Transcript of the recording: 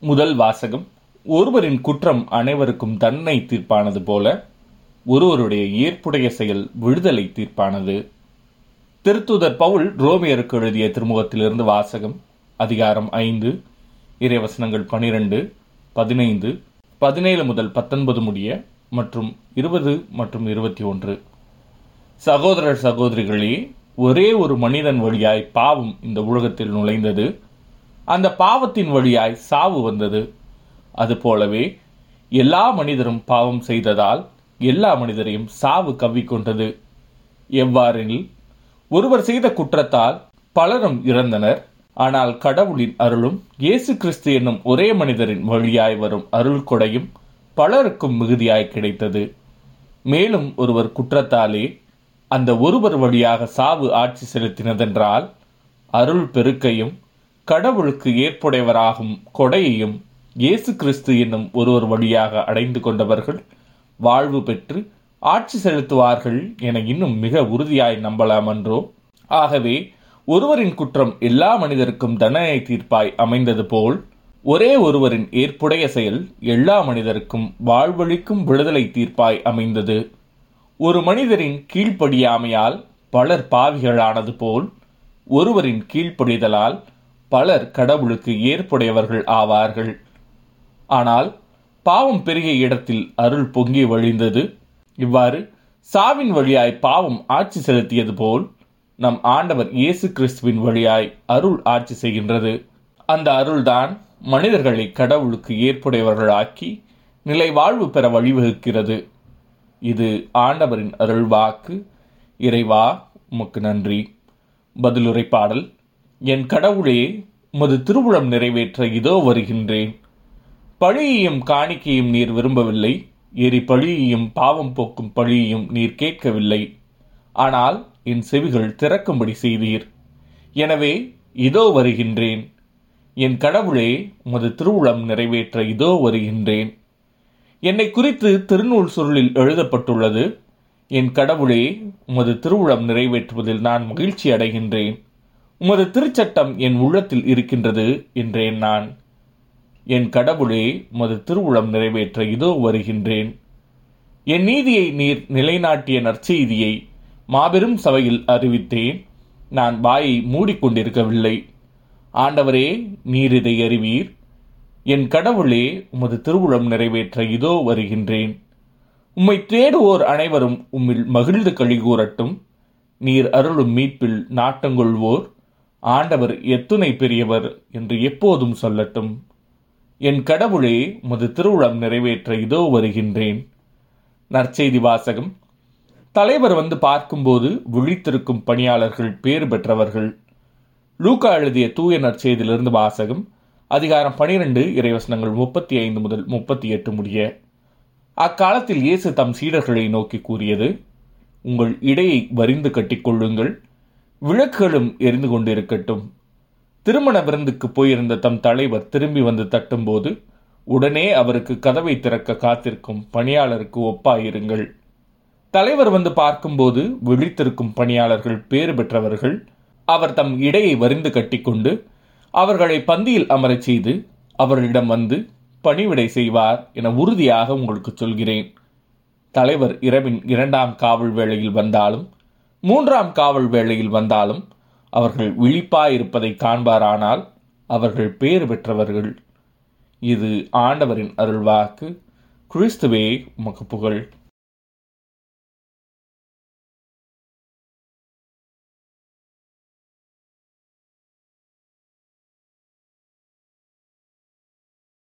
முதல் வாசகம். ஒருவரின் குற்றம் அனைவருக்கும் தன்னை தீர்ப்பானது போல ஒருவருடைய ஏற்புடைய செயல் விடுதலை தீர்ப்பானது. திருத்துதர் பவுல் ரோமியருக்கு எழுதிய திருமுகத்திலிருந்து வாசகம் அதிகாரம் ஐந்து இறைவசனங்கள் பனிரெண்டு பதினைந்து பதினேழு முதல் பத்தொன்பது முடிய மற்றும் இருபது மற்றும் இருபத்தி ஒன்று. சகோதரர் சகோதரிகளே ஒரே ஒரு மனிதன் வழியாய் பாவம் இந்த உலகத்தில் நுழைந்தது. அந்த பாவத்தின் வழியாய் சாவு வந்தது. அதுபோலவே எல்லா மனிதரும் பாவம் செய்ததால் எல்லா மனிதரையும் சாவு கவ்விக்கொண்டது எவ்வாறெனில் ஒருவர் செய்த குற்றத்தால் பலரும் இறந்தனர். ஆனால் கடவுளின் அருளும் இயேசு கிறிஸ்து என்னும் ஒரே மனிதரின் வழியாய் வரும் அருள் கொடையும் பலருக்கும் மிகுதியாய் கிடைத்தது. மேலும் ஒருவர் குற்றத்தாலே அந்த ஒருவர் வழியாக சாவு ஆட்சி செலுத்தினதென்றால் அருள் பெருக்கையும் கடவுளுக்கு ஏற்புடையவராகும் கொடையையும் இயேசு கிறிஸ்து என்னும் ஒருவர் வழியாக அடைந்து கொண்டவர்கள் வாழ்வு பெற்று ஆட்சி செலுத்துவார்கள் என இன்னும் மிக உறுதியாய் நம்பலாம் என்றோ ஆகவே ஒருவரின் குற்றம் எல்லா மனிதருக்கும் தண்டனை தீர்ப்பாய் அமைந்தது போல் ஒரே ஒருவரின் ஏற்புடைய செயல் எல்லா மனிதருக்கும் வாழ்வழிக்கும் விடுதலை தீர்ப்பாய் அமைந்தது. ஒரு மனிதரின் கீழ்ப்படியாமையால் பலர் பாவிகளானது போல் ஒருவரின் கீழ்ப்படிதலால் பலர் கடவுளுக்கு ஏற்புடையவர்கள் ஆவார்கள். ஆனால் பாவம் பெருகிய இடத்தில் அருள் பொங்கி வழிந்தது. இவ்வாறு சாவின் வழியாய் பாவம் ஆட்சி செலுத்தியது போல் நம் ஆண்டவர் இயேசு கிறிஸ்துவின் வழியாய் அருள் ஆட்சி செய்கின்றது. அந்த அருள்தான் மனிதர்களை கடவுளுக்கு ஏற்புடையவர்களாக்கி நிலை வாழ்வு பெற வழிவகுக்கிறது. இது ஆண்டவரின் அருள்வாக்கு. இறைவா உமக்கு நன்றி. பதிலுரை பாடல் என் கடவுளே உமது திருவுளம் நிறைவேற்ற இதோ வருகின்றேன். பழியையும் காணிக்கையும் நீர் விரும்பவில்லை. எரி பழியையும் பாவம் போக்கும் பழியையும் நீர் கேட்கவில்லை. ஆனால் என் செவிகள் திறக்கும்படி செய்தீர். எனவே இதோ வருகின்றேன். என் கடவுளே உமது திருவுளம் நிறைவேற்ற இதோ வருகின்றேன். என்னை குறித்து திருநூல் சுருளில் எழுதப்பட்டுள்ளது என் கடவுளே உமது திருவுளம் நிறைவேற்றுவதில் நான் மகிழ்ச்சி அடைகின்றேன். உமது திருச்சட்டம் என் உள்ளத்தில் இருக்கின்றது என்றேன் நான். என் கடவுளே உமது திருவுளம் நிறைவேற்ற இதோ வருகின்றேன். என் நீதியை நீர் நிலைநாட்டிய நற்செய்தியை மாபெரும் சபையில் அறிவித்தேன். நான் வாயை மூடிக்கொண்டிருக்கவில்லை. ஆண்டவரே நீர் இதை அறிவீர். என் கடவுளே உமது திருவுளம் நிறைவேற்ற இதோ வருகின்றேன். உம்மை தேடுவோர் அனைவரும் உம்மில் மகிழ்ந்து கழிகூறட்டும். நீர் அருளும் மீட்பில் நாட்டங்கொள்வோர். ஆண்டவர் எத்துணை பெரியவர் என்று எப்போதும் சொல்லட்டும். என் கடவுளே உமது திருவுளம் நிறைவேற்ற இதோ வருகின்றேன். நற்செய்தி வாசகம். தலைவர் வந்து பார்க்கும்போது விழித்திருக்கும் பணியாளர்கள் பேறு பெற்றவர்கள். லூக்கா எழுதிய தூய நற்செய்தியிலிருந்து வாசகம். அதிகாரம் பனிரெண்டு இறைவசனங்கள் முப்பத்தி ஐந்து முதல் முப்பத்தி எட்டு முடிய. அக்காலத்தில் இயேசு தம் சீடர்களை நோக்கி கூறியது உங்கள் இடையை வரிந்து கட்டிக்கொள்ளுங்கள். விளக்குகளும் எரிந்து கொண்டிருக்கட்டும். திருமண விருந்துக்கு போயிருந்த தம் தலைவர் திரும்பி வந்து தட்டும்போது உடனே அவருக்கு கதவை திறக்க காத்திருக்கும் பணியாளருக்கு ஒப்பாயிருங்கள். தலைவர் வந்து பார்க்கும்போது விழித்திருக்கும் பணியாளர்கள் பேறு பெற்றவர்கள் அவர் தம் இடையை வரிந்து கட்டிக்கொண்டு அவர்களை பந்தியில் அமரச் செய்து அவர்களிடம் வந்து பணிவிடை செய்வார் என உறுதியாக உங்களுக்கு சொல்கிறேன். தலைவர் இரவின் இரண்டாம் காவல் வேளையில் வந்தாலும் மூன்றாம் காவல் வேளையில் வந்தாலும் அவர்கள் விழிப்பாயிருப்பதை காண்பாரானால் அவர்கள் பேறு பெற்றவர்கள். இது ஆண்டவரின் அருள்வாக்கு. கிறிஸ்துவே உமக்கு புகழ்.